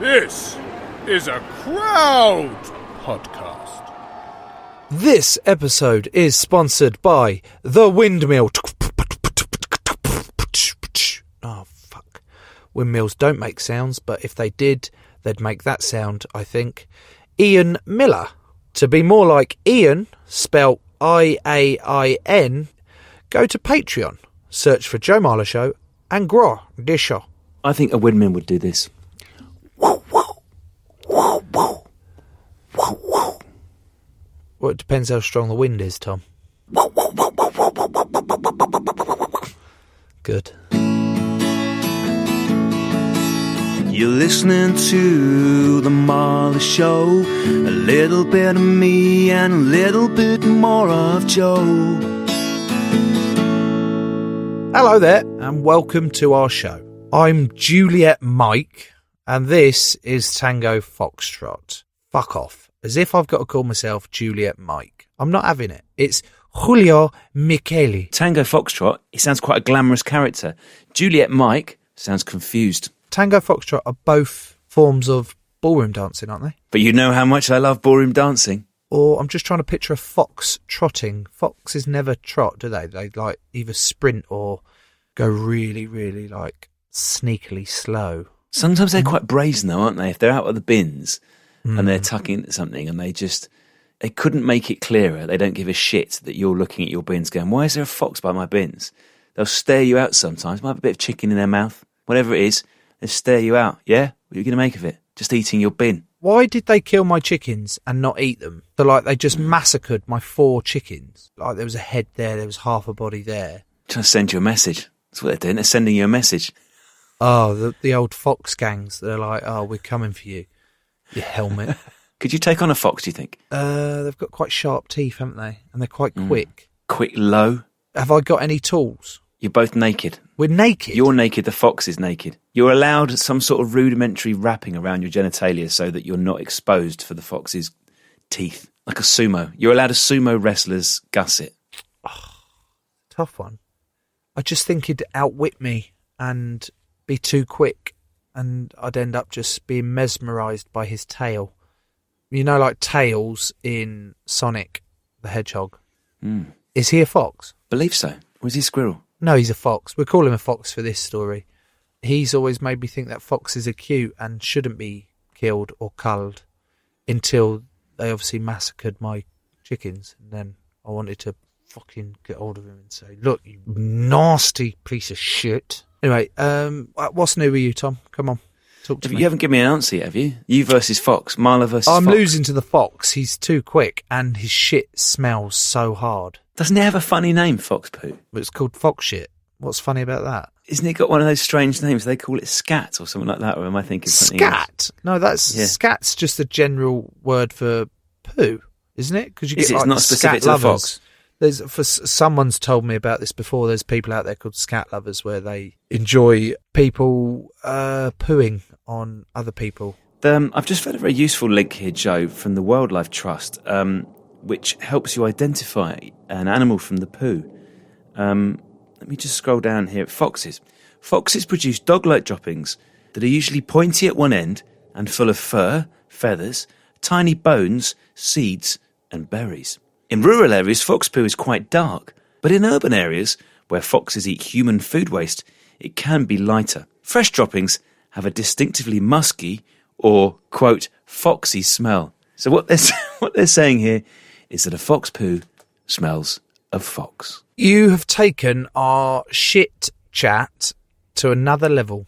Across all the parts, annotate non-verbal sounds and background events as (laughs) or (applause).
This is a crowd podcast. This episode is sponsored by The Windmill. Oh, fuck. Windmills don't make sounds, but if they did, they'd make that sound, I think. Iain Miller. To be more like Iain, spelt I A I N, go to Patreon, search for Joe Marler Show, and grow this show. I think a windmill would do this. Well, it depends how strong the wind is, Tom. Good. You're listening to The Marler Show. A little bit of me and a little bit more of Joe. Hello there, and welcome to our show. I'm Juliet Mike, and this is Tango Foxtrot. Fuck off. As if I've got to call myself Juliet Mike. I'm not having it. It's Julio Michele. Tango Foxtrot, he sounds quite a glamorous character. Juliet Mike sounds confused. Tango Foxtrot are both forms of ballroom dancing, aren't they? But you know how much I love ballroom dancing. Or I'm just trying to picture a fox trotting. Foxes never trot, do they? They like either sprint or go really, really like sneakily slow. Sometimes they're mm. quite brazen though, aren't they? If they're out of the bins and they're mm. tucking into something and they just they couldn't make it clearer. They don't give a shit that you're looking at your bins going, Why is there a fox by my bins? They'll stare you out sometimes, might have a bit of chicken in their mouth. Whatever it is, they stare you out. Yeah? What are you gonna make of it? Just eating your bin. Why did they kill my chickens and not eat them? So like they just mm. massacred my four chickens. Like there was a head there, there was half a body there. Trying to send you a message. That's what they're doing. They're sending you a message. Oh, the the old fox gangs. They're like, oh, we're coming for you. You helmet. (laughs) Could you take on a fox, do you think? uh, they've got quite sharp teeth, haven't they? And they're quite Mm. quick. Quick, low. Have I got any tools? You're both naked. We're naked. You're naked, the fox is naked. You're allowed some sort of rudimentary wrapping around your genitalia so that you're not exposed for the fox's teeth. Like a sumo. You're allowed a sumo wrestler's gusset. tough one. I just think he'd outwit me and be too quick, and I'd end up just being mesmerised by his tail. You know, like Tails in Sonic the Hedgehog. Mm. Is he a fox? Believe so. Was he a squirrel? No, he's a fox. We'll call him a fox for this story. He's always made me think that foxes are cute and shouldn't be killed or culled until they obviously massacred my chickens. And then I wanted to fucking get hold of him and say, look, you nasty piece of shit. Anyway, um, what's new with you, Tom? Come on. Talk to You me. haven't given me an answer yet, have you? You versus Fox. Marler versus I'm Fox. losing to the fox. He's too quick, and his shit smells so hard. Doesn't it have a funny name, Fox Poo? But it's called fox shit. What's funny about that? Isn't it got one of those strange names? They call it scat or something like that, or am I thinking something else? Scat? No, that's Yeah. scat's just a general word for poo, isn't it? Because you Is get it? It's like not specific scat to the lovers. fox? There's for someone's told me about this before. There's people out there called scat lovers where they enjoy people uh, pooing on other people. Um, I've just found a very useful link here, Joe, from the Wildlife Trust, um, which helps you identify an animal from the poo. Um, let me just scroll down here. Foxes. Foxes produce dog-like droppings that are usually pointy at one end and full of fur, feathers, tiny bones, seeds, and berries. In rural areas, fox poo is quite dark, but in urban areas where foxes eat human food waste, it can be lighter. Fresh droppings have a distinctively musky or, quote, foxy smell. So what they're, (laughs) what they're saying here is that a fox poo smells of fox. You have taken our shit chat to another level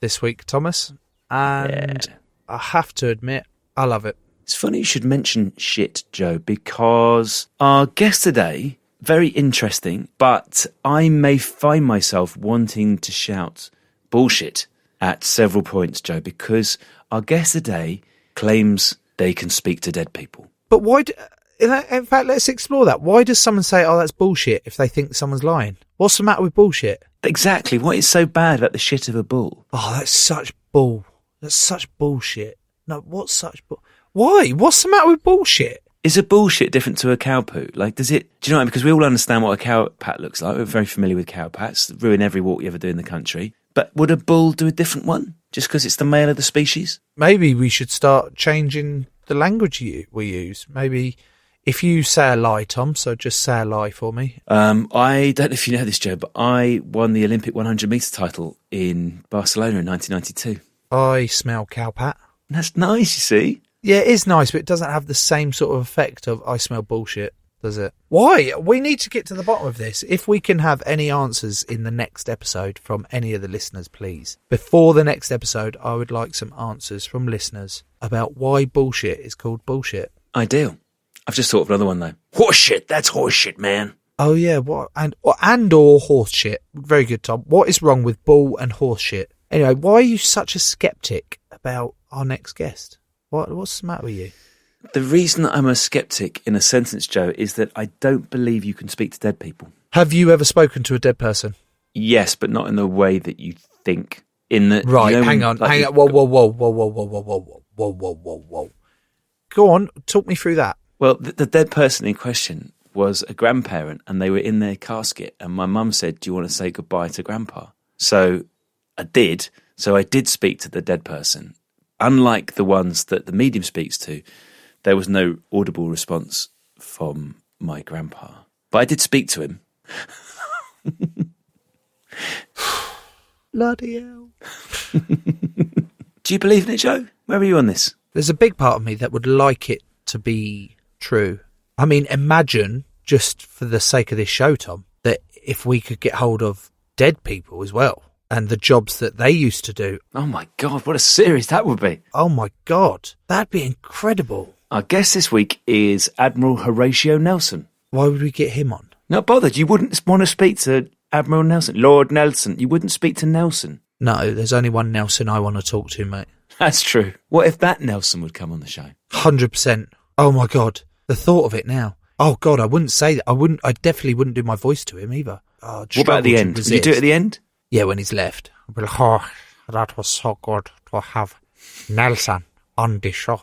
this week, Thomas, and I have to admit, I love it. It's funny you should mention shit, Joe, because our guest today, very interesting, but I may find myself wanting to shout bullshit at several points, Joe, because our guest today claims they can speak to dead people. But why? Do, in fact, let's explore that. Why does someone say, "Oh, that's bullshit"? If they think someone's lying, what's the matter with bullshit? Exactly. What is so bad about the shit of a bull? Oh, that's such bull. That's such bullshit. No, what's such bull? Why? What's the matter with bullshit? Is a bullshit different to a cow poo? Like, does it? Do you know? what I mean? Because we all understand what a cow pat looks like. We're very familiar with cow pats. Ruin every walk you ever do in the country. But would a bull do a different one just because it's the male of the species? Maybe we should start changing the language you, we use. Maybe if you say a lie, Tom, so just say a lie for me. Um, I don't know if you know this, Joe, but I won the Olympic 100 meter title in Barcelona in 1992. I smell cowpat. That's nice, you see. Yeah, it is nice, but it doesn't have the same sort of effect of I smell bullshit, does it? Why? We need to get to the bottom of this. If we can have any answers in the next episode from any of the listeners, please. Before the next episode, I would like some answers from listeners about why bullshit is called bullshit. Ideal. I've just thought of another one though. Horseshit. That's horseshit, man. Oh yeah, what and or, and or horse shit. Very good, Tom. What is wrong with bull and horse shit? Anyway, why are you such a skeptic about our next guest? What what's the matter with you? The reason that I'm a skeptic in a sentence, Joe, is that I don't believe you can speak to dead people. Have you ever spoken to a dead person? Yes, but not in the way that you think. In the Right, you know, hang on, like, hang on. Whoa, whoa, whoa, whoa, whoa, whoa, whoa, whoa, whoa, whoa, whoa, whoa. Go on, talk me through that. Well, the, the dead person in question was a grandparent, and they were in their casket. And my mum said, "Do you want to say goodbye to Grandpa?" So I did. So I did speak to the dead person. Unlike the ones that the medium speaks to, there was no audible response from my grandpa. But I did speak to him. (laughs) Bloody hell. Do you believe in it, Joe? Where are you on this? There's a big part of me that would like it to be true. I mean, imagine, just for the sake of this show, Tom, that if we could get hold of dead people as well and the jobs that they used to do. Oh my God, what a series that would be! Oh my God, that'd be incredible. Our guest this week is Admiral Horatio Nelson. Why would we get him on? Not bothered. You wouldn't want to speak to Admiral Nelson, Lord Nelson. You wouldn't speak to Nelson. No, there's only one Nelson I want to talk to, mate. That's true. What if that Nelson would come on the show? Hundred percent. Oh my god, the thought of it now. Oh god, I wouldn't say that. I wouldn't. I definitely wouldn't do my voice to him either. Oh, What about the end? Would you do it at the end? Yeah, when he's left. Like, oh, that was so good to have Nelson on the show.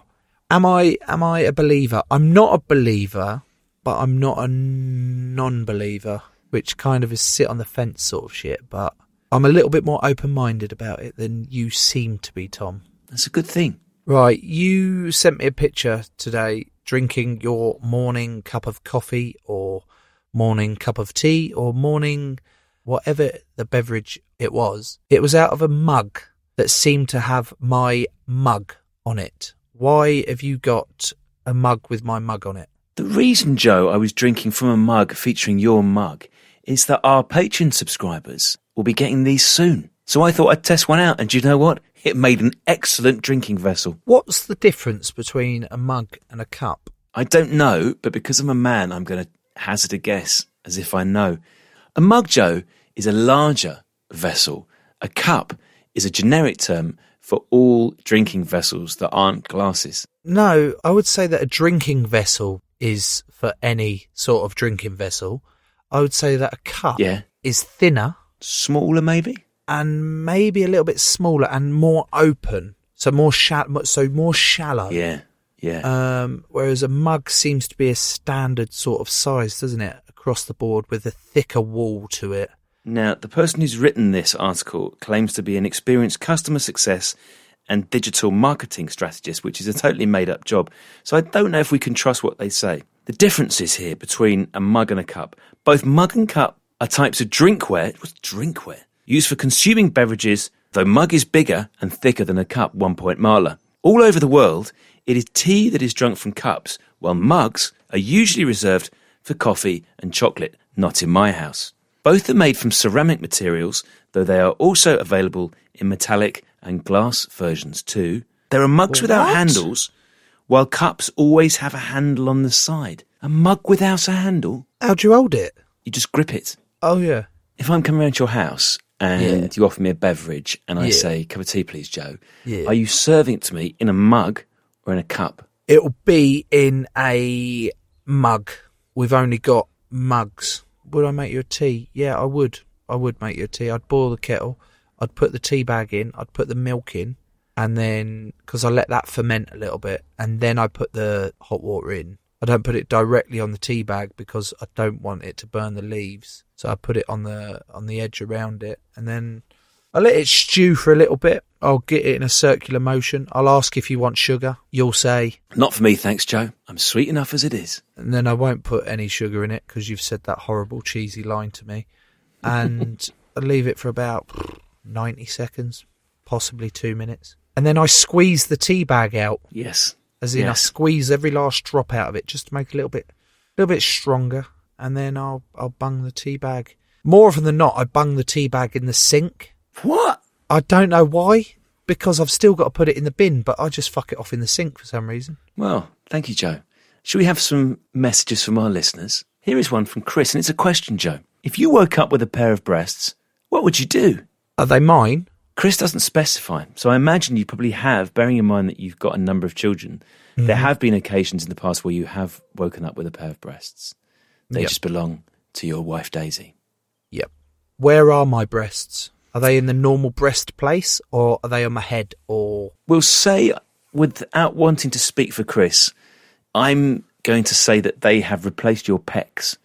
Am I? Am I a believer? I'm not a believer, but I'm not a non-believer, which kind of is sit on the fence sort of shit. But I'm a little bit more open-minded about it than you seem to be, Tom. That's a good thing. Right, you sent me a picture today drinking your morning cup of coffee or morning cup of tea or morning whatever the beverage it was. It was out of a mug that seemed to have my mug on it. Why have you got a mug with my mug on it? The reason, Joe, I was drinking from a mug featuring your mug is that our Patreon subscribers will be getting these soon. So I thought I'd test one out, and do you know what? It made an excellent drinking vessel. What's the difference between a mug and a cup? I don't know, but because I'm a man, I'm going to hazard a guess as if I know. A mug, Joe, is a larger vessel. A cup is a generic term for all drinking vessels that aren't glasses. No, I would say that a drinking vessel is for any sort of drinking vessel. I would say that a cup Yeah. is thinner Smaller, maybe? and maybe a little bit smaller and more open. So more shallow, so more shallow. Yeah, yeah. Um, whereas a mug seems to be a standard sort of size, doesn't it, across the board with a thicker wall to it. Now, the person who's written this article claims to be an experienced customer success and digital marketing strategist, which is a totally made up job. So I don't know if we can trust what they say. The differences here between a mug and a cup. Both mug and cup are types of drinkware. What's drinkware? Used for consuming beverages, though mug is bigger and thicker than a cup, one point Marler. All over the world, it is tea that is drunk from cups, while mugs are usually reserved for coffee and chocolate, not in my house. Both are made from ceramic materials, though they are also available in metallic and glass versions too. There are mugs without handles, while cups always have a handle on the side. A mug without a handle, How do you hold it? you just grip it. Oh yeah. If I'm coming around to your house and Yeah. you offer me a beverage and I Yeah. say, cup of tea, please, Joe, Yeah. are you serving it to me in a mug or in a cup? It'll be in a mug. We've only got mugs. Would I make you a tea? Yeah, I would. I would make you a tea. I'd boil the kettle. I'd put the tea bag in. I'd put the milk in, and then because I let that ferment a little bit, and then I put the hot water in. I don't put it directly on the tea bag because I don't want it to burn the leaves. So I put it on the on the edge around it, and then I let it stew for a little bit. I'll get it in a circular motion. I'll ask if you want sugar. You'll say, Not for me, thanks, Joe. I'm sweet enough as it is. and then I won't put any sugar in it because you've said that horrible cheesy line to me. And (laughs) I leave it for about 90 seconds, possibly two minutes. And then I squeeze the tea bag out, Yes. as in I squeeze every last drop out of it just to make it a little bit, a little bit stronger. And then I'll, I'll bung the tea bag. More often than not, I bung the tea bag in the sink. What? I don't know why, because I've still got to put it in the bin, but I just fuck it off in the sink for some reason. Well, thank you, Joe. Should we have some messages from our listeners? Here is one from Chris, and it's a question, Joe. If you woke up with a pair of breasts, what would you do? Are they mine? Chris doesn't specify, so I imagine you probably have, bearing in mind that you've got a number of children. There mm-hmm. have been occasions in the past where you have woken up with a pair of breasts. They Yep. just belong to your wife, Daisy. Yep. Where are my breasts? Are they in the normal breast place or are they on my head or We'll say, without wanting to speak for Chris, I'm going to say that they have replaced your pecs.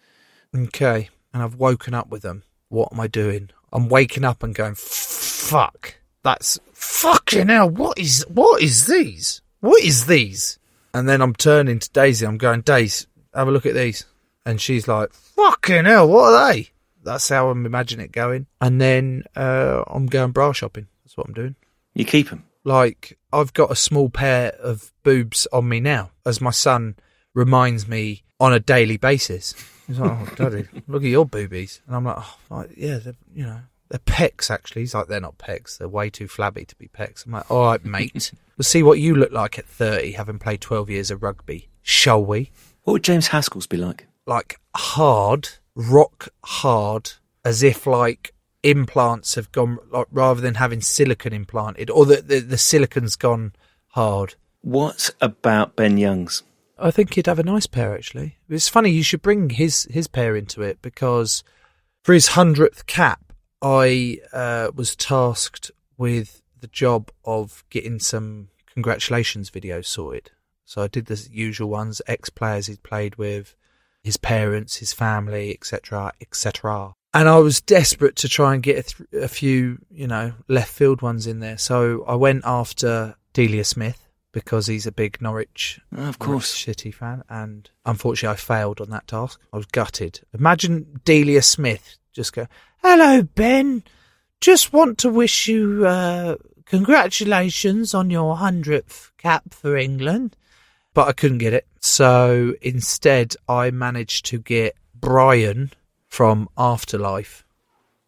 Okay. And I've woken up with them. What am I doing? I'm waking up and going, fuck. That's fucking hell. What is what is these? What is these? And then I'm turning to Daisy. I'm going, Daisy, have a look at these. And she's like, fucking hell, what are they? That's how I'm imagining it going. And then uh, I'm going bra shopping. That's what I'm doing. You keep them. like I've got a small pair of boobs on me now, as my son reminds me on a daily basis. He's like, "Oh, daddy, (laughs) look at your boobies," and I'm like, oh, like, "Yeah, they're, you know, they're pecs." Actually, he's like, "They're not pecs. They're way too flabby to be pecs." I'm like, "All right, mate, (laughs) we'll see what you look like at 30, having played 12 years of rugby, shall we?" What would James Haskell's be like? like hard, rock hard, as if like implants have gone like rather than having silicon implanted, or the the, the silicon's gone hard. What about Ben Youngs'? I think he'd have a nice pair actually. It's funny you should bring his his pair into it because for his hundredth cap, I uh, was tasked with the job of getting some congratulations videos sorted. So I did the usual ones: ex players he'd played with, his parents, his family, etc., etc. And I was desperate to try and get a, th- a few, you know, left field ones in there. So I went after Delia Smith because he's a big Norwich, of course. Norwich City fan, and unfortunately I failed on that task. I was gutted. Imagine Delia Smith just go, "Hello, Ben. Just want to wish you uh, congratulations on your hundredth cap for England." But I couldn't get it, so instead I managed to get Brian from Afterlife,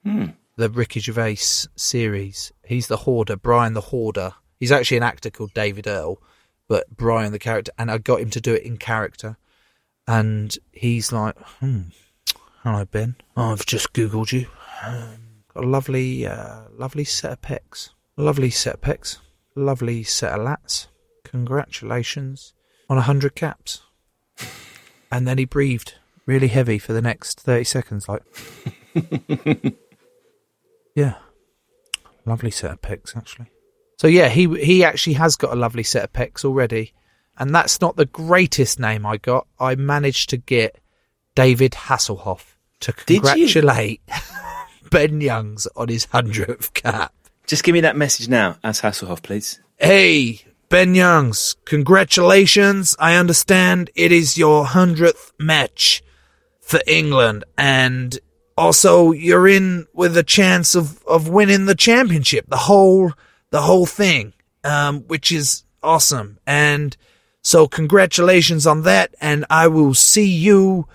Hmm. the Ricky Gervais series. He's the hoarder, Brian the hoarder. He's actually an actor called David Earl, but Brian the character, and I got him to do it in character. And he's like, hmm, hello Ben, I've just googled you. Um, got a lovely, uh, lovely set of pecs, lovely set of pecs, lovely set of lats. Congratulations on a hundred caps. and then he breathed really heavy for the next thirty seconds, like. (laughs) Yeah. Lovely set of pecs, actually. So yeah, he he actually has got a lovely set of pecs already, and that's not the greatest name I got. I managed to get David Hasselhoff to congratulate (laughs) Ben Youngs on his hundredth cap. Just give me that message now, as Hasselhoff, please. Hey, Ben Youngs, congratulations. I understand it is your hundredth match for England, and also you're in with a chance of, of winning the championship, the whole the whole thing, um, which is awesome. And so congratulations on that, and I will see you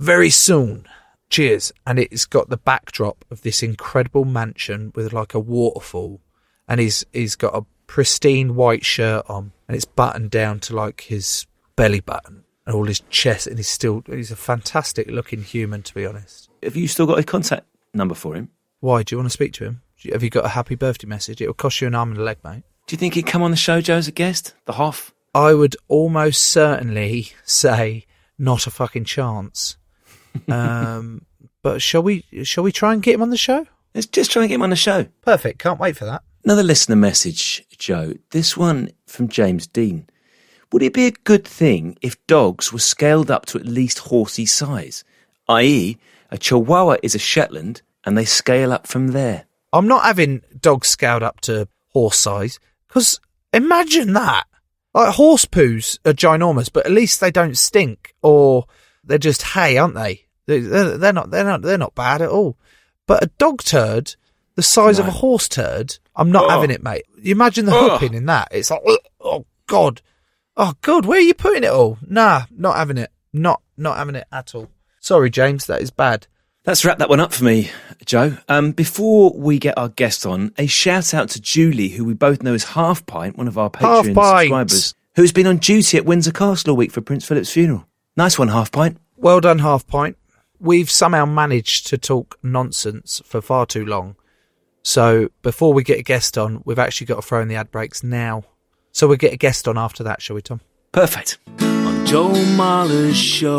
very soon. Cheers. And it's got the backdrop of this incredible mansion with like a waterfall, and he's he's got a pristine white shirt on, and it's buttoned down to like his belly button and all his chest, and he's still he's a fantastic looking human, to be honest. Have you still got a contact number for him? Why do you want to speak to him? Have you got a happy birthday message? It'll cost you an arm and a leg, mate. Do you think he'd come on the show, Joe, as a guest? The Hoff? I would almost certainly say not a fucking chance. (laughs) Um, but shall we? Shall we try and get him on the show? Let's just try and get him on the show. Perfect. Can't wait for that. Another listener message, Joe. This one from James Dean. Would it be a good thing if dogs were scaled up to at least horsey size? I.e., a Chihuahua is a Shetland and they scale up from there. I'm not having dogs scaled up to horse size because imagine that. Like horse poos are ginormous, but at least they don't stink or they're just hay, aren't they? They- They're, they're not. They're not. They're not bad at all. But a dog turd, the size of a horse turd, I'm not having it, mate. You imagine the hooping in that. It's like, oh god, oh god, where are you putting it all? Nah, not having it. Not not having it at all. Sorry, James, that is bad. Let's wrap that one up for me, Joe. Um, before we get our guest on, a shout out to Julie, who we both know as Half Pint, one of our Patreon subscribers, who's been on duty at Windsor Castle all week for Prince Philip's funeral. Nice one, Half Pint. Well done, half pint. We've somehow managed to talk nonsense for far too long. So before we get a guest on, we've actually got to throw in the ad breaks now. So we'll get a guest on after that, shall we, Tom? Perfect. On Joe Marler's show.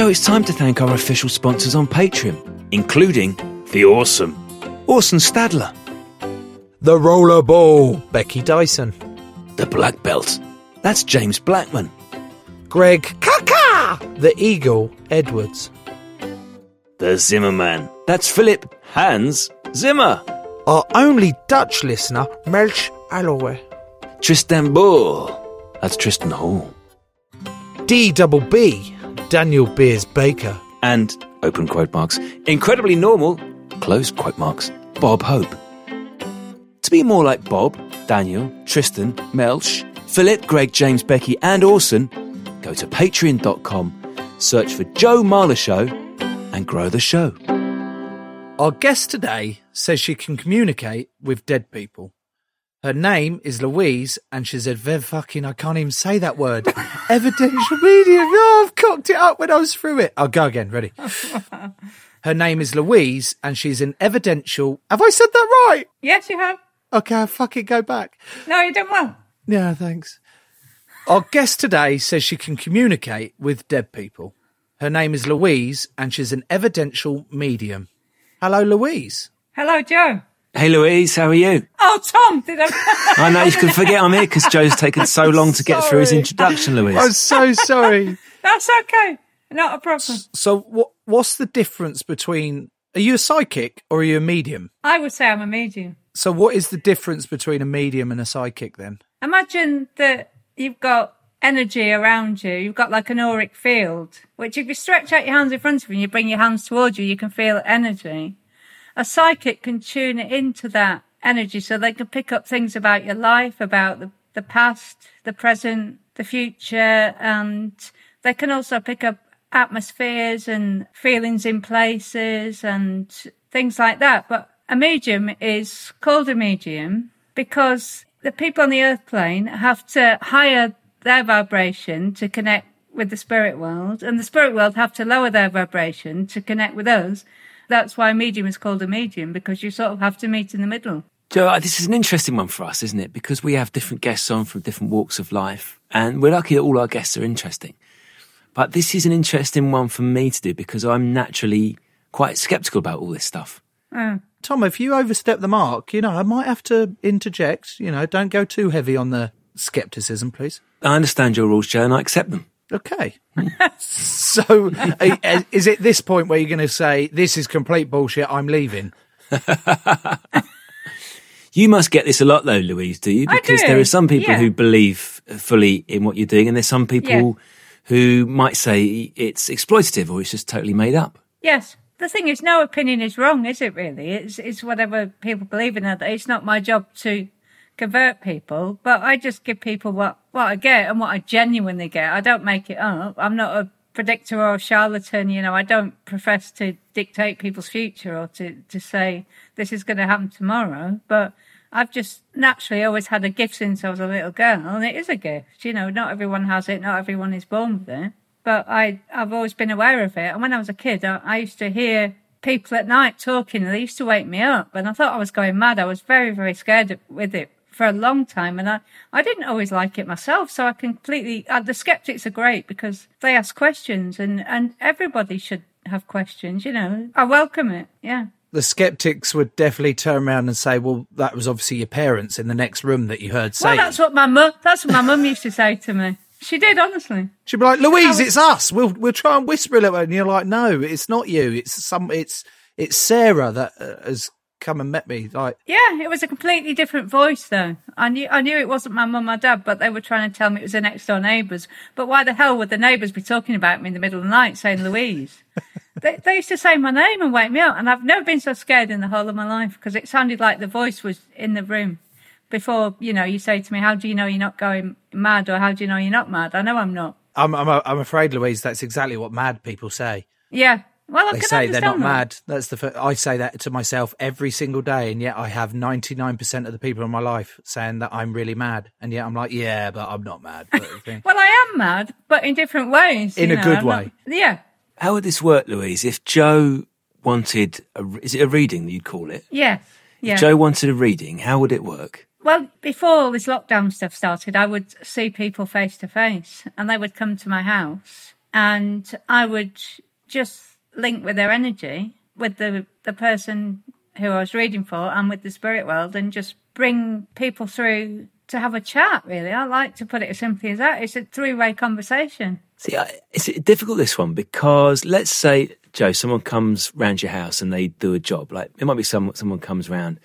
Joe, it's time to thank our official sponsors on Patreon, including the awesome Orson Stadler, The Rollerball, Becky Dyson, the Black Belt. That's James Blackman, Greg Kaka, The Eagle Edwards, the Zimmerman. That's Philip Hans Zimmer, our only Dutch listener, Melch Alloway, Tristan Bull. That's Tristan Hall. D double B, Daniel Beers Baker, and open quote marks, incredibly normal, close quote marks, Bob Hope. To be more like Bob, Daniel, Tristan, Melch, Philip, Greg, James, Becky, and Orson, go to patreon.com, search for Joe Marler Show, and grow the show. Our guest today says she can communicate with dead people. Her name is Louise, and she's a very fucking, I can't even say that word. (laughs) Evidential medium. Oh, I've cocked it up when I was through it. I'll go again. Ready? (laughs) Her name is Louise, and she's an evidential. Have I said that right? Yes, you have. Okay, I'll fucking go back. No, you done well. Yeah, thanks. Our guest today says she can communicate with dead people. Her name is Louise, and she's an evidential medium. Hello, Louise. Hello, Joe. Hey Louise, how are you? Oh, Tom, did I? (laughs) I know you can forget I'm here because Joe's taken so long to get through his introduction, Louise. I'm so sorry. (laughs) That's okay. Not a problem. So, what what's the difference between? Are you a psychic or are you a medium? I would say I'm a medium. So, what is the difference between a medium and a psychic then? Imagine that you've got energy around you. You've got like an auric field, which if you stretch out your hands in front of you and you bring your hands towards you, you can feel energy. A psychic can tune into that energy so they can pick up things about your life, about the, the past, the present, the future, and they can also pick up atmospheres and feelings in places and things like that. But a medium is called a medium because the people on the earth plane have to higher their vibration to connect with the spirit world and the spirit world have to lower their vibration to connect with us. That's why a medium is called a medium because you sort of have to meet in the middle. Joe, this is an interesting one for us, isn't it? Because we have different guests on from different walks of life, and we're lucky that all our guests are interesting. But this is an interesting one for me to do because I'm naturally quite skeptical about all this stuff. Mm. Tom, if you overstep the mark, you know, I might have to interject. You know, don't go too heavy on the skepticism, please. I understand your rules, Joe, and I accept them. Okay. so, uh, is it this point where you're going to say, this is complete bullshit, I'm leaving? (laughs) You must get this a lot, though, Louise, do you? I Because do, there are some people yeah. who believe fully in what you're doing, and there's some people Yeah. who might say it's exploitative or it's just totally made up. Yes. The thing is, no opinion is wrong, is it really? It's, it's whatever people believe in. it. It's not my job to convert people, but I just give people what, what I get and what I genuinely get. I don't make it up. I'm not a predictor or a charlatan, you know, I don't profess to dictate people's future or to, to say this is going to happen tomorrow, but I've just naturally always had a gift since I was a little girl, and it is a gift. You know, not everyone has it, not everyone is born with it but I, I've always been aware of it. And when I was a kid, I, I used to hear people at night talking, and they used to wake me up. And I thought I was going mad. I was very, very scared with it for a long time. And I, I didn't always like it myself. So I completely, uh, the skeptics are great because they ask questions, and, and everybody should have questions, you know. I welcome it. Yeah. The skeptics would definitely turn around and say, well, that was obviously your parents in the next room that you heard Well, saying. that's what my mum, that's what my mum used to say to me. She did, honestly. She'd be like, Louise, it's us. We'll we'll try and whisper a little, and you're like, no, it's not you. It's some. It's it's Sarah that uh, has come and met me. Like, Yeah, it was a completely different voice though. I knew I knew it wasn't my mum or dad, but they were trying to tell me it was the next door neighbours. But why the hell would the neighbours be talking about me in the middle of the night saying Louise? (laughs) they, they used to say my name and wake me up, and I've never been so scared in the whole of my life because it sounded like the voice was in the room. Before you know, you say to me, "How do you know you're not going mad?" or "How do you know you're not mad?" I know I'm not. I'm I'm I'm afraid, Louise, that's exactly what mad people say. Yeah. Well, I They can say they're not understand that. mad. That's the. fir- I say that to myself every single day, and yet I have 99% of the people in my life saying that I'm really mad, and yet I'm like, yeah, but I'm not mad. But (laughs) Well, I am mad, but in different ways. In you a know, good I'm not- way. yeah. How would this work, Louise? If Joe wanted, a, is it a reading that you'd call it? Yeah. Yeah. If Joe wanted a reading, how would it work? Well, before all this lockdown stuff started, I would see people face to face and they would come to my house and I would just link with their energy, with the, the person who I was reading for and with the spirit world and just bring people through to have a chat, really. I like to put it as simply as that. It's a three way conversation. See, I- it's difficult this one because let's say Joe, someone comes round your house and they do a job. Like it might be someone someone comes round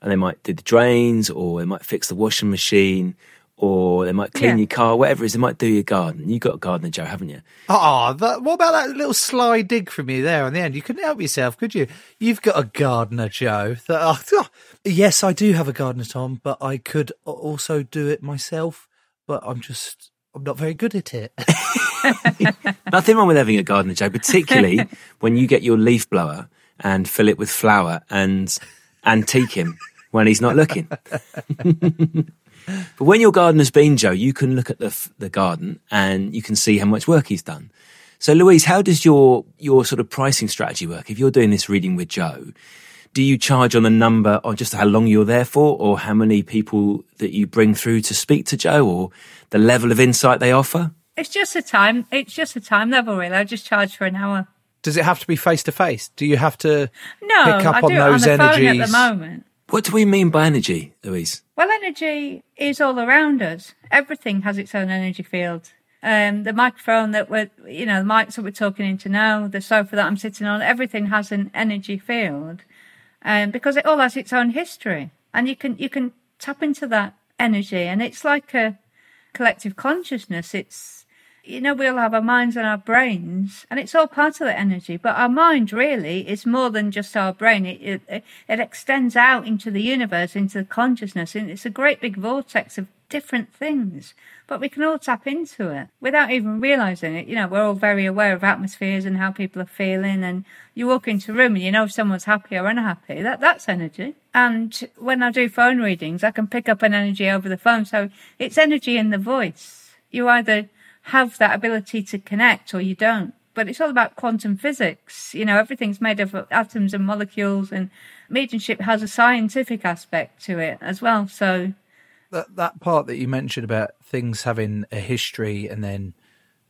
and they might do the drains, or they might fix the washing machine, or they might clean Yeah. your car, whatever it is. They might do your garden. You've got a gardener, Joe, haven't you? Oh, that, what about that little sly dig from you there on the end? You couldn't help yourself, could you? You've got a gardener, Joe. That, oh, (laughs) yes, I do have a gardener, Tom, but I could also do it myself. But I'm just, I'm not very good at it. (laughs) Nothing wrong with having a gardener, Joe, particularly (laughs) when you get your leaf blower and fill it with flour and antique him when he's not looking. But when your gardener's been, Joe, you can look at the the garden and you can see how much work he's done. So, Louise, how does your your sort of pricing strategy work? If you're doing this reading with Joe, do you charge on the number or just how long you're there for, or how many people that you bring through to speak to Joe, or the level of insight they offer? It's just a time. It's just a time level, really. I just charge for an hour. Does it have to be face to face? Do you have to No, pick up I on do those it on the energies? phone at the moment. What do we mean by energy, Louise? Well, energy is all around us. Everything has its own energy field. Um, the microphone that we're, you know, the mics that we're talking into now, the sofa that I'm sitting on, everything has an energy field, um, because it all has its own history, and you can you can tap into that energy, and it's like a collective consciousness. It's you know, we all have our minds and our brains, and it's all part of the energy. But our mind really is more than just our brain. It, it, it extends out into the universe, into the consciousness, and it's a great big vortex of different things. But we can all tap into it without even realizing it. You know, we're all very aware of atmospheres and how people are feeling. And you walk into a room and you know if someone's happy or unhappy. That that's energy. And when I do phone readings, I can pick up an energy over the phone. So it's energy in the voice. You either have that ability to connect or you don't. But it's all about quantum physics. You know, everything's made of atoms and molecules, and mediumship has a scientific aspect to it as well. So, that that part that you mentioned about things having a history and then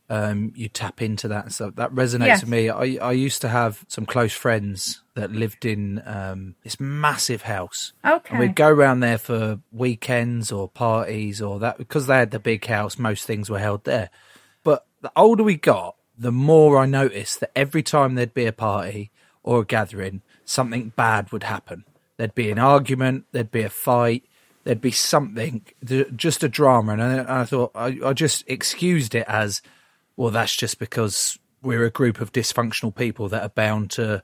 um, you tap into that and stuff that resonates Yes. with me. I I used to have some close friends that lived in um, this massive house. Okay. And we'd go around there for weekends or parties or that because they had the big house. Most things were held there. But the older we got, the more I noticed that every time there'd be a party or a gathering, something bad would happen. There'd be an argument, there'd be a fight, there'd be something, just a drama. And I, I thought, I, I just excused it as, well, that's just because we're a group of dysfunctional people that are bound to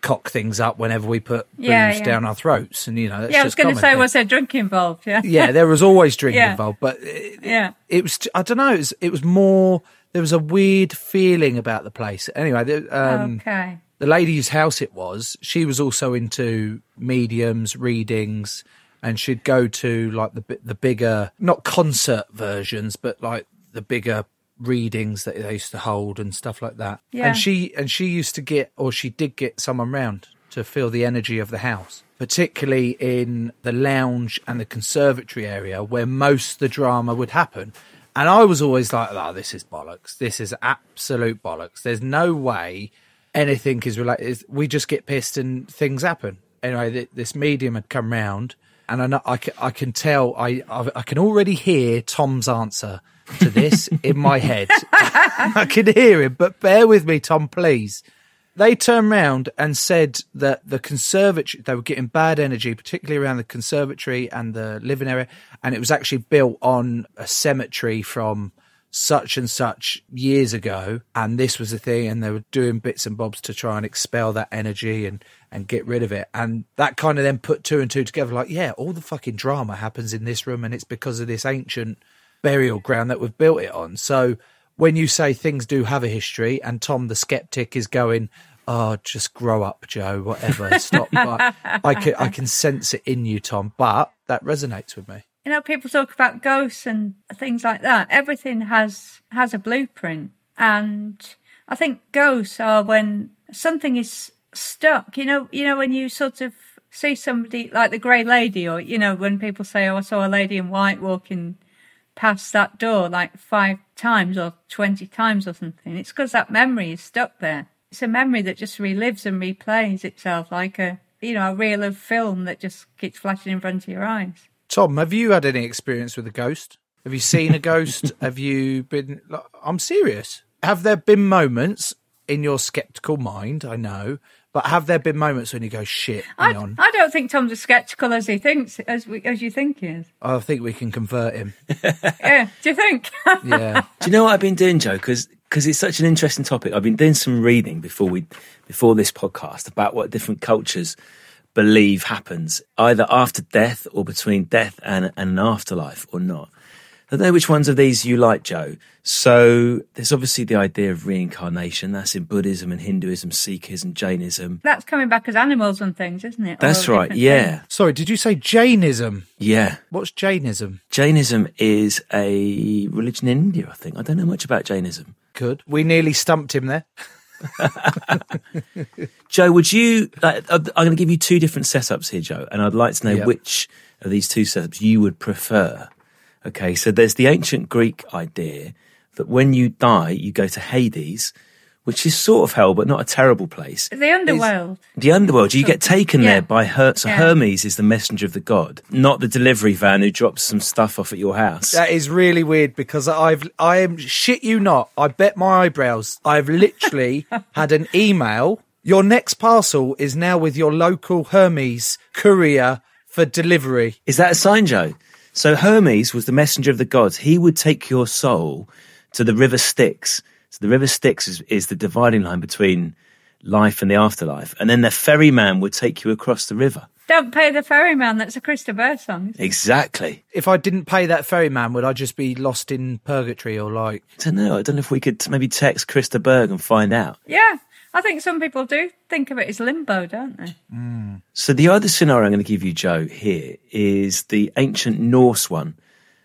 cock things up whenever we put booze Yeah, yeah. down our throats. And, you know, that's yeah, I was going to say, was there drink involved? Yeah. yeah, there was always drink Yeah. involved, but it, yeah. it was I don't know. It was, it was more. There was a weird feeling about the place. Anyway, the, um, okay. the lady whose house it was, she was also into mediums, readings, and she'd go to like the the bigger, not concert versions, but like the bigger readings that they used to hold and stuff like that. Yeah. And she and she used to get, or she did get someone round to feel the energy of the house, particularly in the lounge and the conservatory area where most of the drama would happen. And I was always like, "Oh, this is bollocks. This is absolute bollocks. There's no way anything is related. We just get pissed and things happen." Anyway, th- this medium had come round, and I know I can, I can tell I I I can already hear Tom's answer to this in my head. (laughs) I can hear him, but bear with me, Tom, please. They turned round and said that the conservatory, they were getting bad energy, particularly around the conservatory and the living area. And it was actually built on a cemetery from such and such years ago. And this was the thing. And they were doing bits and bobs to try and expel that energy and, and get rid of it. And that kind of then put two and two together like, yeah, all the fucking drama happens in this room. And it's because of this ancient burial ground that we've built it on. So when you say things do have a history, and Tom the skeptic is going, "Oh, just grow up, Joe. Whatever, stop." I, (laughs) I can I can sense it in you, Tom. But that resonates with me. You know, people talk about ghosts and things like that. Everything has has a blueprint, and I think ghosts are when something is stuck. You know, you know when you sort of see somebody like the Grey Lady, or you know when people say, "Oh, I saw a lady in white walking past that door like five times or twenty times or something." It's because that memory is stuck there. It's a memory that just relives and replays itself like a you know a reel of film that just keeps flashing in front of your eyes. Tom, have you had any experience with a ghost? Have you seen a ghost? (laughs) have you been? I'm serious. Have there been moments in your skeptical mind? I know, but have there been moments when you go, "Shit, I, on"? I don't think Tom's as skeptical as he thinks, as we, as you think he is. I think we can convert him. (laughs) yeah, do you think? (laughs) Yeah. Do you know what I've been doing, Joe? Because it's such an interesting topic. I've been doing some reading before we before this podcast about what different cultures believe happens either after death or between death and, and an afterlife or not. I don't know which ones of these you like, Joe. So there's obviously the idea of reincarnation. That's in Buddhism and Hinduism, Sikhism, Jainism. That's coming back as animals and things, isn't it? That's Or right. Yeah. things. Sorry, did you say Jainism? Yeah. What's Jainism? Jainism is a religion in India, I think. I don't know much about Jainism. Good. We nearly stumped him there. (laughs) Joe, would you? Like, I'm going to give you two different setups here, Joe, and I'd like to know Yep. which of these two setups you would prefer. Okay, so there's the ancient Greek idea that when you die, you go to Hades, which is sort of hell, but not a terrible place. The underworld. The underworld, you get taken Yeah. there by Her. So Yeah. Hermes is the messenger of the god, not the delivery van who drops some stuff off at your house. That is really weird because I've I am shit you not. I bet my eyebrows. I've literally (laughs) had an email. Your next parcel is now with your local Hermes courier for delivery. Is that a sign, Joe? So Hermes was the messenger of the gods. He would take your soul to the river Styx. So the river Styx is, is the dividing line between life and the afterlife. And then the ferryman would take you across the river. Don't pay the ferryman. That's a Chris de Burgh song. Exactly. If I didn't pay that ferryman, would I just be lost in purgatory or like? I don't know. I don't know if we could maybe text Chris de Burgh and find out. Yeah, I think some people do think of it as limbo, don't they? So the other scenario I'm going to give you, Joe, here is the ancient Norse one.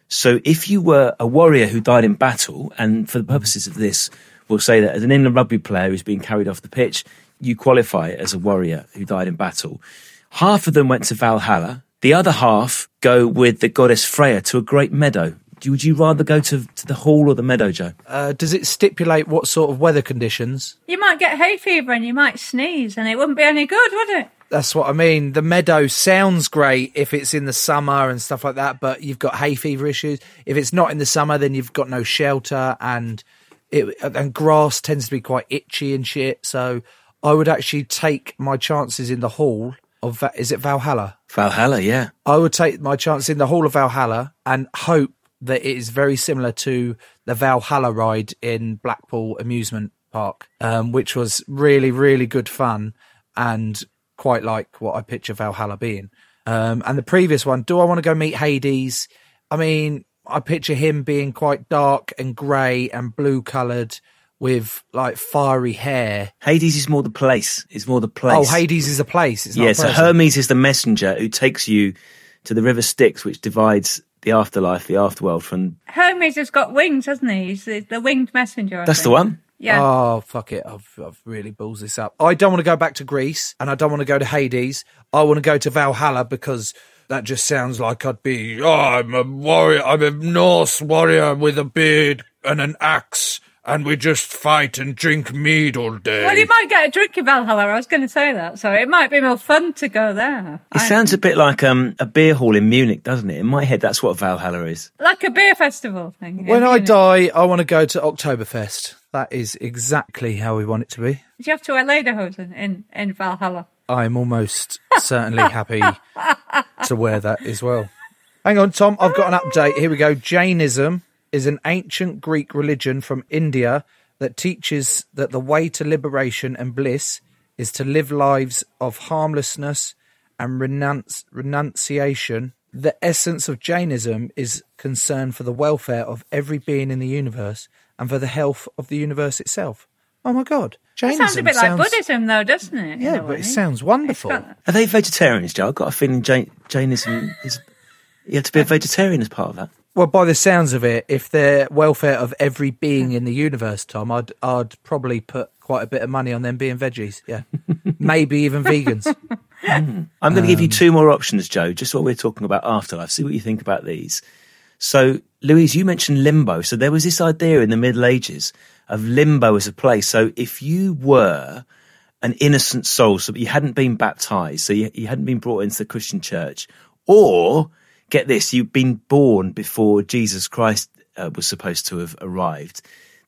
So if you were a warrior who died in battle, and for the purposes of this, we'll say that as an England rugby player who's being carried off the pitch, you qualify as a warrior who died in battle. Half of them went to Valhalla. The other half go with the goddess Freya to a great meadow. Do- Would you rather go to, to the hall or the meadow, Joe? Uh, does it stipulate what sort of weather conditions? You might get hay fever and you might sneeze, and it wouldn't be any good, would it? That's what I mean. The meadow sounds great if it's in the summer and stuff like that, but you've got hay fever issues. If it's not in the summer, then you've got no shelter and it and grass tends to be quite itchy and shit. So I would actually take my chances in the hall of Va- is it Valhalla? Valhalla, yeah. I would take my chance in the hall of Valhalla and hope that it is very similar to the Valhalla ride in Blackpool Amusement Park, um, which was really, really good fun and quite like what I picture Valhalla being. Um, and the previous one, do I want to go meet Hades? I mean, I picture him being quite dark and grey and blue coloured with like fiery hair. Hades is more the place. It's more the place. Oh, Hades is a place. It's not yeah, a so. Hermes is the messenger who takes you to the river Styx, which divides the afterlife, the afterworld from. Hermes has got wings, hasn't he? He's the, the winged messenger. I That's the think. one. Yeah. Oh fuck it! I've I've really balls this up. I don't want to go back to Greece, and I don't want to go to Hades. I want to go to Valhalla because that just sounds like I'd be. Oh, I'm a warrior. I'm a Norse warrior with a beard and an axe, and we just fight and drink mead all day. Well, you might get a drink in Valhalla. I was going to say that. So it might be more fun to go there. It sounds a bit like um, a beer hall in Munich, doesn't it? In my head, that's what Valhalla is. Like a beer festival thing. when I you die, I want to go to Oktoberfest. That is exactly how we want it to be. Do you have to wear lederhosen in, in Valhalla? I'm almost (laughs) certainly happy to wear that as well. Hang on, Tom. I've got an update. Here we go. Jainism is an ancient Greek religion from India that teaches that the way to liberation and bliss is to live lives of harmlessness and renounce, renunciation. The essence of Jainism is concern for the welfare of every being in the universe and for the health of the universe itself. Oh my God. It Jainism sounds a bit like Buddhism, though, doesn't it? Yeah, but way? it sounds wonderful. Are they vegetarians, Joe? I've got a feeling Jain- Jainism is. You have to be a vegetarian as part of that. Well, by the sounds of it, if the welfare of every being in the universe, Tom, I'd I'd probably put quite a bit of money on them being veggies. Yeah, (laughs) maybe even vegans. (laughs) I'm going to give you two more options, Joe, just what we're talking about afterlife. See what you think about these. So, Louise, you mentioned limbo. So there was this idea in the Middle Ages of limbo as a place. So if you were an innocent soul, so you hadn't been baptized, so you, you hadn't been brought into the Christian church, or get this, you've been born before Jesus Christ uh, was supposed to have arrived,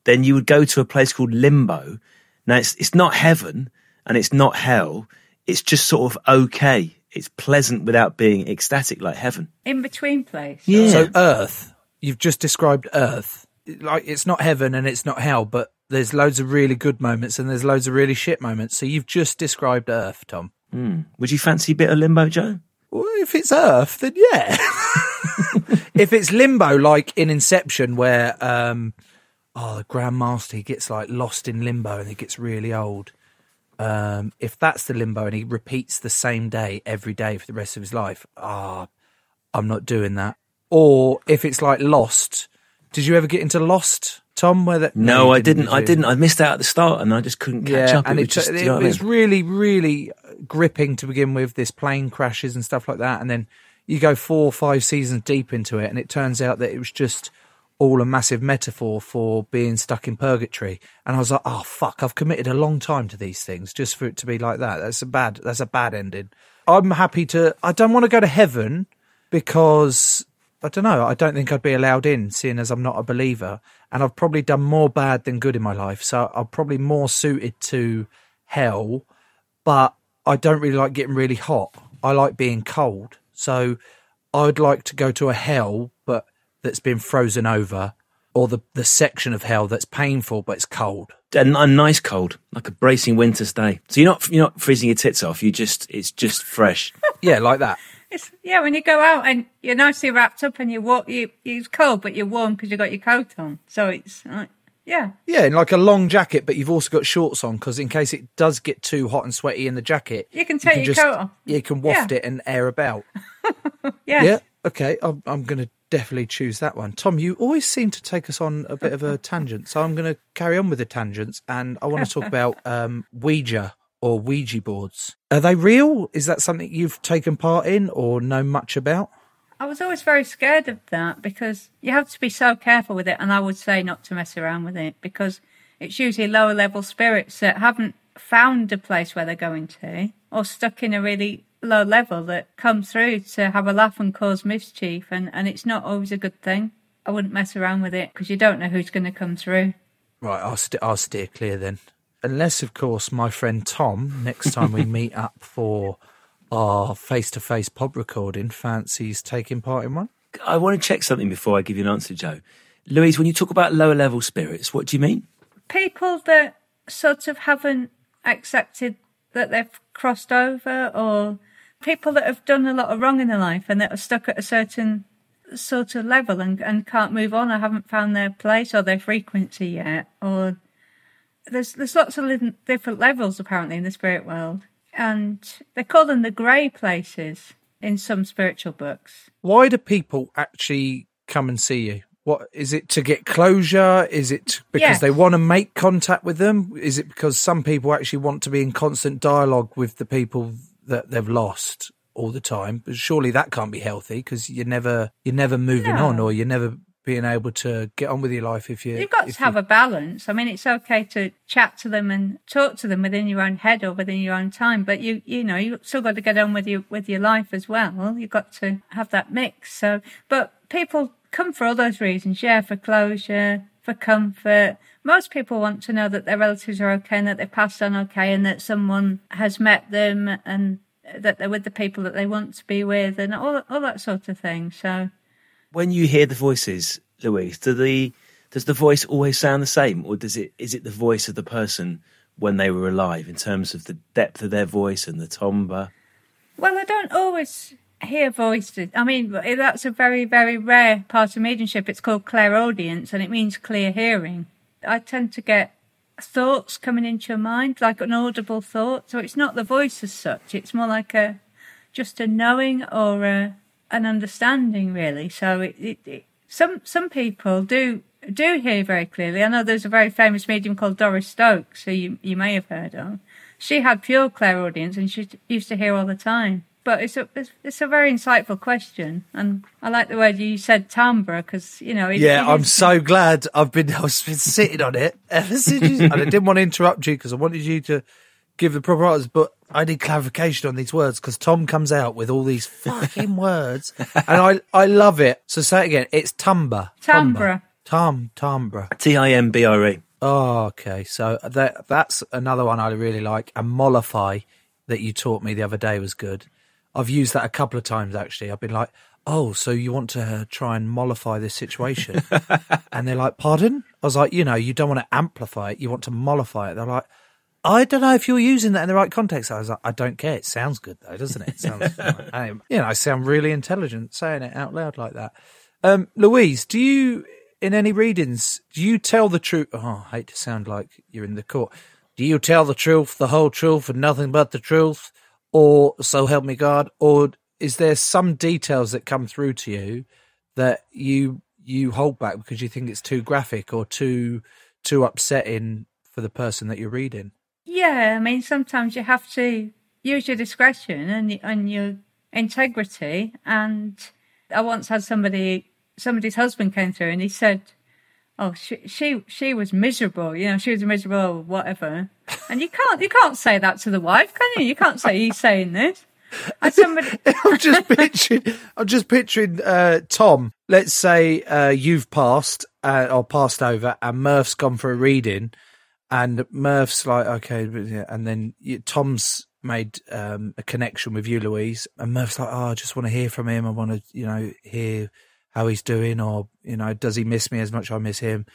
then you would go to a place called limbo. Now, it's, it's not heaven and it's not hell. It's just sort of okay. It's pleasant without being ecstatic like heaven. In between place. Yeah. So Earth, you've just described Earth. Like it's not heaven and it's not hell, but there's loads of really good moments and there's loads of really shit moments. So you've just described Earth, Tom. Mm. Would you fancy a bit of limbo, Joe? Well, if it's Earth, then yeah. (laughs) if it's limbo, like in Inception, where um, oh, the Grand Master he gets like lost in limbo and he gets really old. Um, if that's the limbo and he repeats the same day every day for the rest of his life, ah, I'm not doing that. Or if it's like Lost, did you ever get into Lost, Tom? Where that? No, you I didn't. I didn't. I missed out at the start, and I just couldn't catch up. and it it, was just, it, you know what I mean? really, really gripping to begin with. This plane crashes and stuff like that, and then you go four or five seasons deep into it, and it turns out that it was just all a massive metaphor for being stuck in purgatory. And I was like, oh fuck, I've committed a long time to these things just for it to be like that. That's a bad. That's a bad ending. I'm happy to. I don't want to go to heaven because I don't know. I don't think I'd be allowed in, seeing as I'm not a believer, and I've probably done more bad than good in my life. So I'm probably more suited to hell. But I don't really like getting really hot. I like being cold. So I'd like to go to a hell, but that's been frozen over, or the the section of hell that's painful but it's cold. a, a nice cold, like a bracing winter's day. So you're not you're not freezing your tits off. You just it's just fresh. (laughs) Yeah, like that. It's, yeah, when you go out and you're nicely wrapped up and you walk, you it's cold, but you're warm because you've got your coat on. So it's like, yeah, Yeah, and like a long jacket, but you've also got shorts on because in case it does get too hot and sweaty in the jacket, You can take your just, coat off. You can waft Yeah. it and air about. (laughs) yeah. Yeah. Okay. I'm, I'm going to definitely choose that one. Tom, you always seem to take us on a bit of a tangent, so I'm going to carry on with the tangents, and I want to talk about (laughs) um, Ouija or Ouija boards. Are they real? Is that something you've taken part in or know much about? I was always very scared of that because you have to be so careful with it, and I would say not to mess around with it because it's usually lower level spirits that haven't found a place where they're going to or stuck in a really low level that come through to have a laugh and cause mischief, and, and it's not always a good thing. I wouldn't mess around with it because you don't know who's going to come through. Right, I'll, st- I'll steer clear then. Unless, of course, my friend Tom, next time we (laughs) meet up for our face to face pod recording, fancies taking part in one. I want to check something before I give you an answer, Joe. Louise, when you talk about lower level spirits, what do you mean? People that sort of haven't accepted that they've crossed over, or people that have done a lot of wrong in their life and that are stuck at a certain sort of level and, and can't move on or haven't found their place or their frequency yet, or there's there's lots of different levels apparently in the spirit world, and they call them the grey places in some spiritual books. Why do people actually come and see you? What is it to get closure? Is it because Yes. they want to make contact with them? Is it because some people actually want to be in constant dialogue with the people that they've lost all the time? But surely that can't be healthy because you're never you're never moving No. on or you're never being able to get on with your life if you You've got to have a balance. I mean, it's okay to chat to them and talk to them within your own head or within your own time, but you you know you've still got to get on with your with your life as well. You've got to have that mix. So, but people come for all those reasons. Yeah, for closure, for comfort. Most people want to know that their relatives are okay and that they've passed on okay and that someone has met them and that they're with the people that they want to be with and all all that sort of thing. So. When you hear the voices, Louise, do the does the voice always sound the same, or does it is it the voice of the person when they were alive in terms of the depth of their voice and the timbre? Well, I don't always hear voices. I mean, eh, that's a very, very rare part of mediumship. It's called clairaudience, and it means clear hearing. I tend to get thoughts coming into your mind, like an audible thought. So it's not the voice as such. It's more like a just a knowing or a, an understanding, really. So it, it, it, some some people do do hear very clearly. I know there's a very famous medium called Doris Stokes, who you you may have heard of. She had pure clairaudience, and she used to hear all the time. But it's a it's, it's a very insightful question, and I like the word you said timbre because you know. It, yeah, I'm so glad I've been (laughs) I've been sitting on it ever since. You, and I didn't want to interrupt you because I wanted you to give the proper answers, but I need clarification on these words because Tom comes out with all these (laughs) fucking words, and I I love it. So say it again. It's timbre. Timbre. Tom timbre. T I M B R E. Oh, okay. So that that's another one I really like. And mollify that you taught me the other day was good. I've used that a couple of times actually. I've been like, "Oh, so you want to uh, try and mollify this situation?" (laughs) and they're like, "Pardon?" I was like, "You know, you don't want to amplify it. You want to mollify it." They're like, I don't know if you're using that in the right context. I was like, I don't care. It sounds good though, doesn't it? It sounds, (laughs) um, you know, I sound really intelligent saying it out loud like that. Um, Louise, do you, in any readings, do you tell the truth? Oh, I hate to sound like you're in the court. Do you tell the truth, the whole truth, and nothing but the truth? Or so help me God? Or is there some details that come through to you that you you hold back because you think it's too graphic or too too upsetting for the person that you're reading? Yeah, I mean, sometimes you have to use your discretion and and your integrity. And I once had somebody, somebody's husband came through, and he said, "Oh, she she she was miserable. You know, she was miserable, whatever." And you can't you can't say that to the wife, can you? You can't say he's saying this. And somebody, (laughs) I'm just picturing. I'm just picturing uh, Tom. Let's say uh, you've passed uh, or passed over, and Murph's gone for a reading, and Murph's like, okay, but yeah, and then you, Tom's made um, a connection with you, Louise, and Murph's like, oh, I just want to hear from him. I want to, you know, hear how he's doing, or you know, does he miss me as much as I miss him?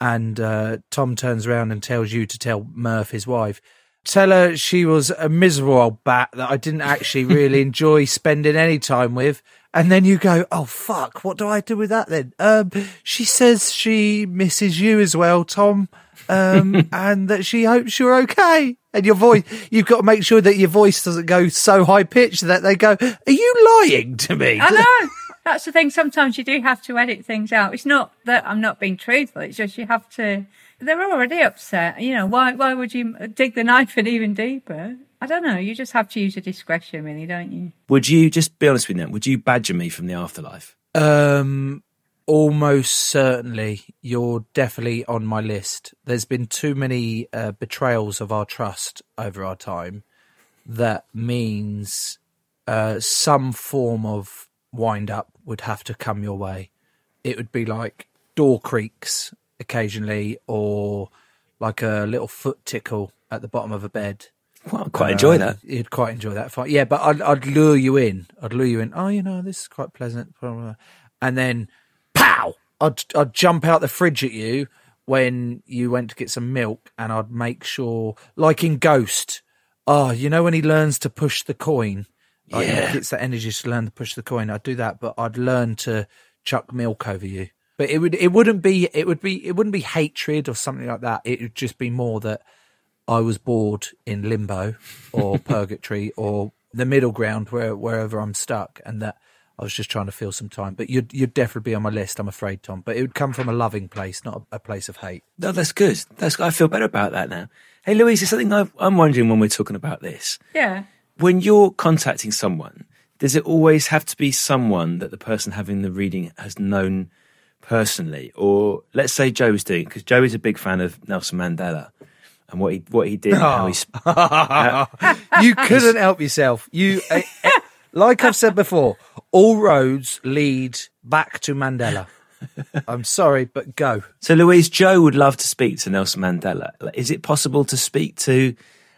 And uh, Tom turns around and tells you to tell Murph, his wife, tell her she was a miserable old bat that I didn't actually really (laughs) enjoy spending any time with. And then you go, oh fuck, what do I do with that then? Um, she says she misses you as well, Tom, um, (laughs) and that she hopes you're okay. And your voice, you've got to make sure that your voice doesn't go so high pitched that they go, are you lying to me? I (laughs) know. That's the thing. Sometimes you do have to edit things out. It's not that I'm not being truthful. It's just you have to. They're already upset. You know why? Why would you dig the knife in even deeper? I don't know. You just have to use your discretion, really, don't you? Would you just be honest with me? Would you badger me from the afterlife? Um, almost certainly. You're definitely on my list. There's been too many uh, betrayals of our trust over our time. That means uh, some form of wind up would have to come your way. It would be like door creaks occasionally, or like a little foot tickle at the bottom of a bed. Well, I quite enjoy that. You'd quite enjoy that fight. Yeah, but I'd, I'd lure you in. I'd lure you in. Oh, you know, this is quite pleasant. And then, pow! I'd, I'd jump out the fridge at you when you went to get some milk, and I'd make sure, like in Ghost, oh, you know, when he learns to push the coin, like, Yeah. gets that energy to learn to push the coin. I'd do that, but I'd learn to chuck milk over you. But it would, it wouldn't be, it would be, it wouldn't be hatred or something like that. It would just be more that I was bored in limbo or (laughs) purgatory or the middle ground where wherever I'm stuck, and that I was just trying to fill some time. But you'd you'd definitely be on my list, I'm afraid, Tom. But it would come from a loving place, not a, a place of hate. No, that's good. That's I feel better about that now. Hey, Louise, there's something I've, I'm wondering when we're talking about this. Yeah. When you're contacting someone, does it always have to be someone that the person having the reading has known personally, or let's say Joe was doing because Joe is a big fan of Nelson Mandela and what he what he did, and how he sp- (laughs) you couldn't help yourself. You, eh, (laughs) like I've said before, all roads lead back to Mandela. (laughs) I'm sorry, but go. So, Louise, Joe would love to speak to Nelson Mandela. Is it possible to speak to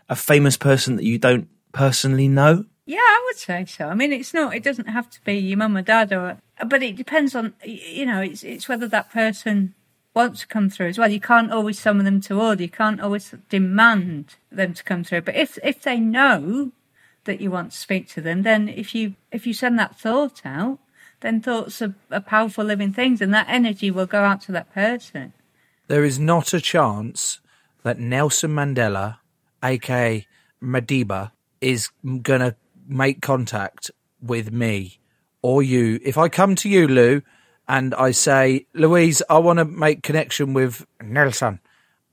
a famous person that you don't personally know? Yeah, I would say so. I mean, it's not. It doesn't have to be your mum or dad, or but it depends on. You know, it's it's whether that person wants to come through as well. You can't always summon them to order. You can't always demand them to come through. But if if they know that you want to speak to them, then if you if you send that thought out, then thoughts are, are powerful living things, and that energy will go out to that person. There is not a chance that Nelson Mandela, aka Madiba, is to make contact with me or you. If I come to you, Lou, and I say, Louise, I want to make connection with Nelson.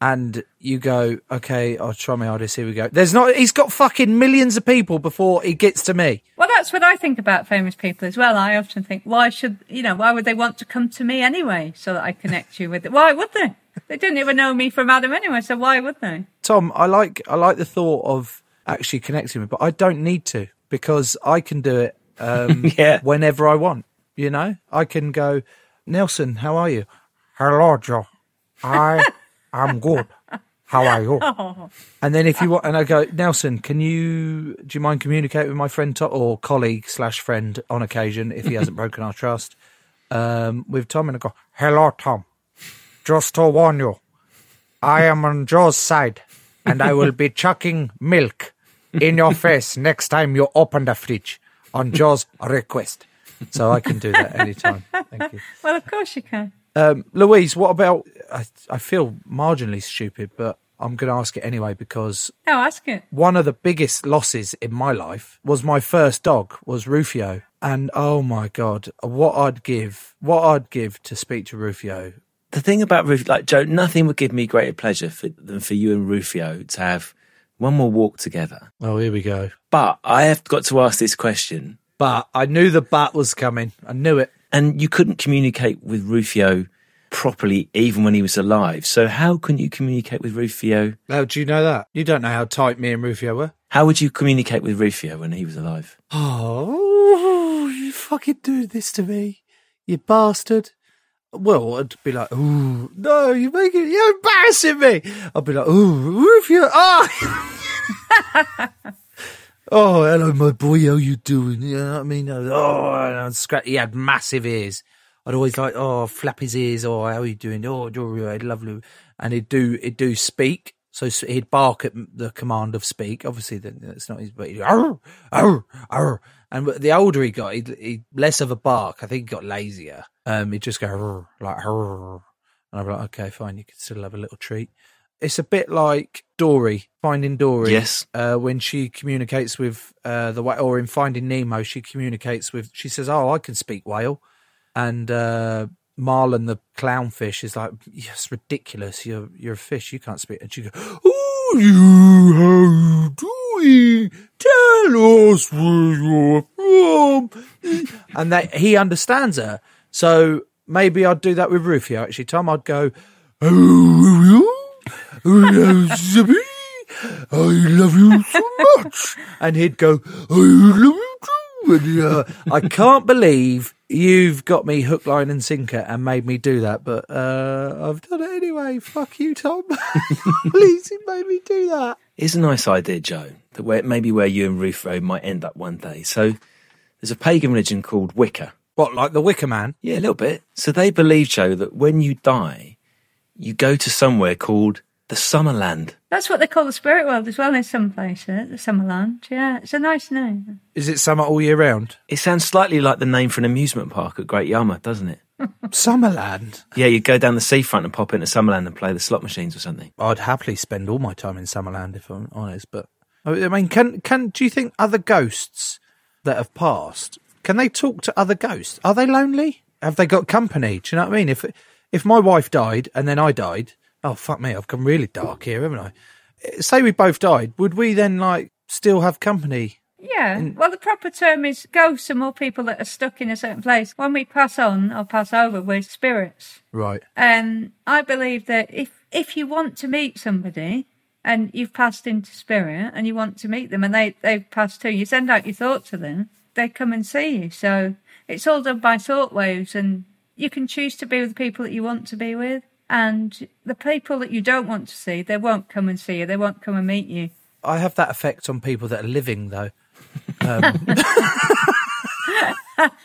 And you go, okay, I'll try my hardest. Here we go. There's not, he's got fucking millions of people before he gets to me. Well, that's what I think about famous people as well. I often think, why should you know? Why would they want to come to me anyway, so that I connect you with it? Why would they? They didn't even know me from Adam anyway, so why would they? Tom, I like I like the thought of actually connecting with, but I don't need to because I can do it um, (laughs) Yeah. whenever I want. You know, I can go, Nelson, how are you? Hello, Joe. I (laughs) am good. How are you? (laughs) Oh, And then if you want, and I go, Nelson, can you do you mind communicating with my friend Tom, or colleague slash friend on occasion if he hasn't (laughs) broken our trust um, with Tom? And I go, hello, Tom. Just to warn you, I am on Joe's side. and I will be chucking milk in your (laughs) face next time you open the fridge on Joe's request. So I can do that anytime. Thank you. Well, of course you can. Um, Louise, what about? I, I feel marginally stupid, but I'm going to ask it anyway because No, ask it. one of the biggest losses in my life was my first dog was Rufio, and oh my god, what I'd give, what I'd give to speak to Rufio. The thing about Rufio, like Joe, nothing would give me greater pleasure for, than for you and Rufio to have one more walk together. Oh, here we go. But I have got to ask this question. But I knew the bat was coming. I knew it. And you couldn't communicate with Rufio properly even when he was alive. So how can you communicate with Rufio? How do you know that? You don't know how tight me and Rufio were. How would you communicate with Rufio when he was alive? Oh, you fucking do this to me, you bastard. Well, I'd be like, ooh, no, you're making, you're embarrassing me. I'd be like, ooh, Rufio, oh. (laughs) (laughs) oh, hello, my boy, how you doing? You know what I mean? Oh, and I'd scratch, he had massive ears. I'd always like, oh, flap his ears, oh, how are you doing? Oh, you're lovely. And he'd do, he'd do speak. So he'd bark at the command of speak. Obviously, that's not his, but he'd, arr, arr, arr. And the older he got, he'd, he'd less of a bark. I think he got lazier. Um, he'd just go arr, like, arr. and I'd be like, okay, fine, you can still have a little treat. It's a bit like Dory, Finding Dory. Yes. Uh, when she communicates with uh, the whale, or in Finding Nemo, she communicates with, she says, oh, I can speak whale. And uh, Marlin, the clownfish, is like, yes, ridiculous. You're you're a fish. You can't speak. And she goes, oh, you how you doing? Tell us where you're from. and they, he understands her. So maybe I'd do that with Rufio. Actually, Tom, I'd go, oh. I love you so much. (laughs) And he'd go, I love you too. And, uh, I can't believe you've got me hook, line, and sinker and made me do that, but uh, I've done it anyway. Fuck you, Tom. (laughs) Please, you made me do that. It's a nice idea, Joe, that where, maybe where you and Rufio might end up one day. So there's a pagan religion called Wicca. What, like the Wicker Man? Yeah, a little bit. So they believe, Joe, that when you die, you go to somewhere called the Summerland. That's what they call the spirit world as well in some places, the Summerland. Yeah, it's a nice name. Is it summer all year round? It sounds slightly like the name for an amusement park at Great Yarmouth, doesn't it? (laughs) Summerland? Yeah, you'd go down the seafront and pop into Summerland and play the slot machines or something. I'd happily spend all my time in Summerland if I'm honest, but I mean, can can do you think other ghosts that have passed can they talk to other ghosts? Are they lonely? Have they got company? Do you know what I mean? If if my wife died and then I died, oh fuck me, I've gone really dark here, haven't I? Say we both died, would we then like still have company? Yeah, well, the proper term is ghosts are more people that are stuck in a certain place. When we pass on or pass over, we're spirits. Right. And I believe that if if you want to meet somebody and you've passed into spirit and you want to meet them and they they've passed too, you send out your thought to them, they come and see you. So it's all done by thought waves, and you can choose to be with the people that you want to be with, and the people that you don't want to see, they won't come and see you. They won't come and meet you. I have that effect on people that are living though. Um, (laughs)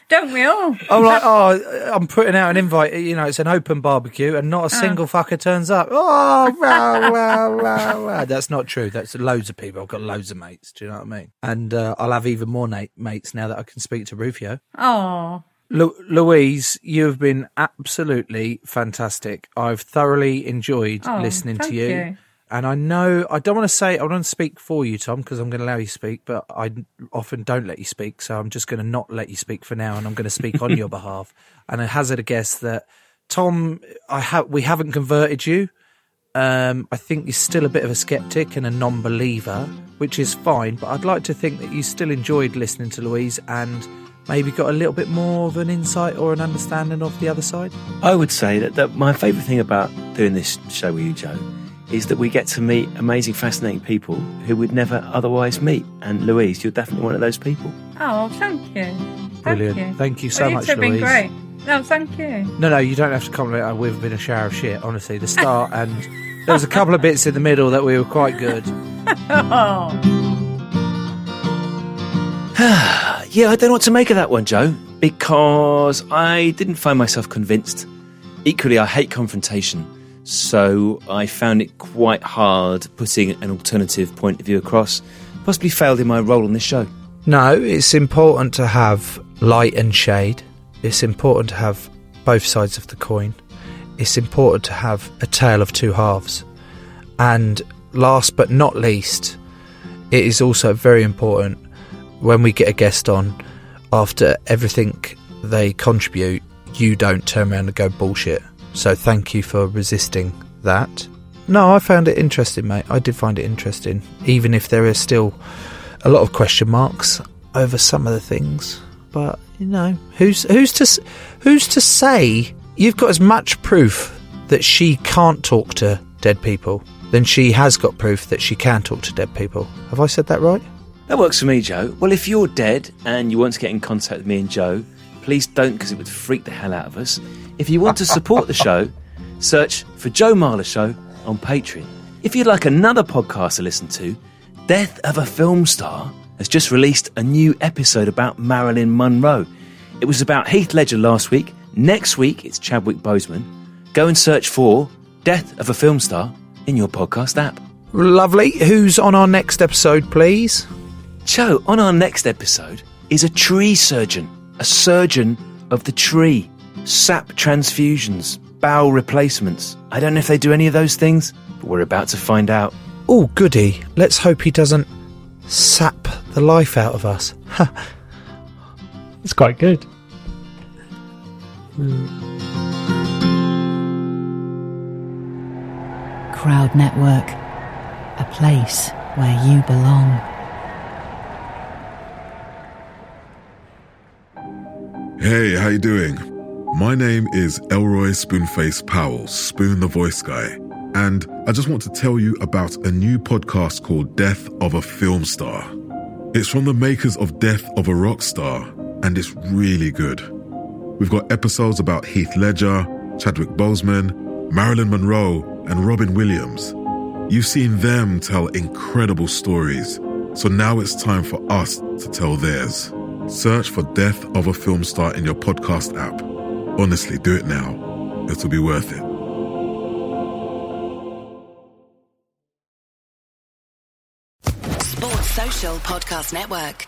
Don't we all? I'm like, oh, I'm putting out an invite. You know, it's an open barbecue, and not a single fucker turns up. Oh, wow, wow, wow, wow. That's not true. That's loads of people. I've got loads of mates. Do you know what I mean? And uh, I'll have even more na- mates now that I can speak to Rufio. Oh, Lu- Louise, you have been absolutely fantastic. I've thoroughly enjoyed Oh, listening to you. you. And I know I don't want to say I don't want to speak for you, Tom, because I'm going to allow you to speak, but I often don't let you speak, so I'm just going to not let you speak for now, and I'm going to speak on your (laughs) behalf. And I hazard a guess that Tom, I have we haven't converted you. Um, I think you're still a bit of a skeptic and a non-believer, which is fine. But I'd like to think that you still enjoyed listening to Louise and maybe got a little bit more of an insight or an understanding of the other side. I would say that, that my favourite thing about doing this show with you, Joe, is that we get to meet amazing, fascinating people who we'd never otherwise meet. And Louise, you're definitely one of those people. oh, thank you. Thank Brilliant. You. Thank you so well, much, You've been Louise. great. No, thank you. No, no, you don't have to compliment. We've been a shower of shit, honestly. The start and there was a couple of bits in the middle that we were quite good. (laughs) Oh. (sighs) (laughs) Yeah, I don't know what to make of that one, Joe, because I didn't find myself convinced. Equally, I hate confrontation. So I found it quite hard putting an alternative point of view across. Possibly failed in my role on this show. No, it's important to have light and shade. It's important to have both sides of the coin. It's important to have a tale of two halves. And last but not least, it is also very important when we get a guest on, after everything they contribute, you don't turn around and go bullshit. So thank you for resisting that. No, I found it interesting, mate. I did find it interesting, even if there is still a lot of question marks over some of the things. But you know, who's who's to who's to say you've got as much proof that she can't talk to dead people than she has got proof that she can talk to dead people. Have I said that right? That works for me, Joe. Well, if you're dead and you want to get in contact with me and Joe, please don't because it would freak the hell out of us. If you want to support the show, (laughs) search for Joe Marler Show on Patreon. If you'd like another podcast to listen to, Death of a Film Star has just released a new episode about Marilyn Monroe. It was about Heath Ledger last week. Next week, it's Chadwick Boseman. Go and search for Death of a Film Star in your podcast app. Lovely. Who's on our next episode, please? Joe, on our next episode is a tree surgeon, a surgeon of the tree. Sap transfusions, bowel replacements. I don't know if they do any of those things, but we're about to find out. Oh, goody. Let's hope he doesn't sap the life out of us. It's quite good. Crowd Network, a place where you belong. Hey, how you doing? My name is Elroy Spoonface Powell, Spoon the Voice Guy, and I just want to tell you about a new podcast called Death of a Film Star. It's from the makers of Death of a Rock Star, and it's really good. We've got episodes about Heath Ledger, Chadwick Boseman, Marilyn Monroe, and Robin Williams. You've seen them tell incredible stories, so now it's time for us to tell theirs. Search for Death of a Film Star in your podcast app. Honestly, do it now. It'll be worth it. Sports Social Podcast Network.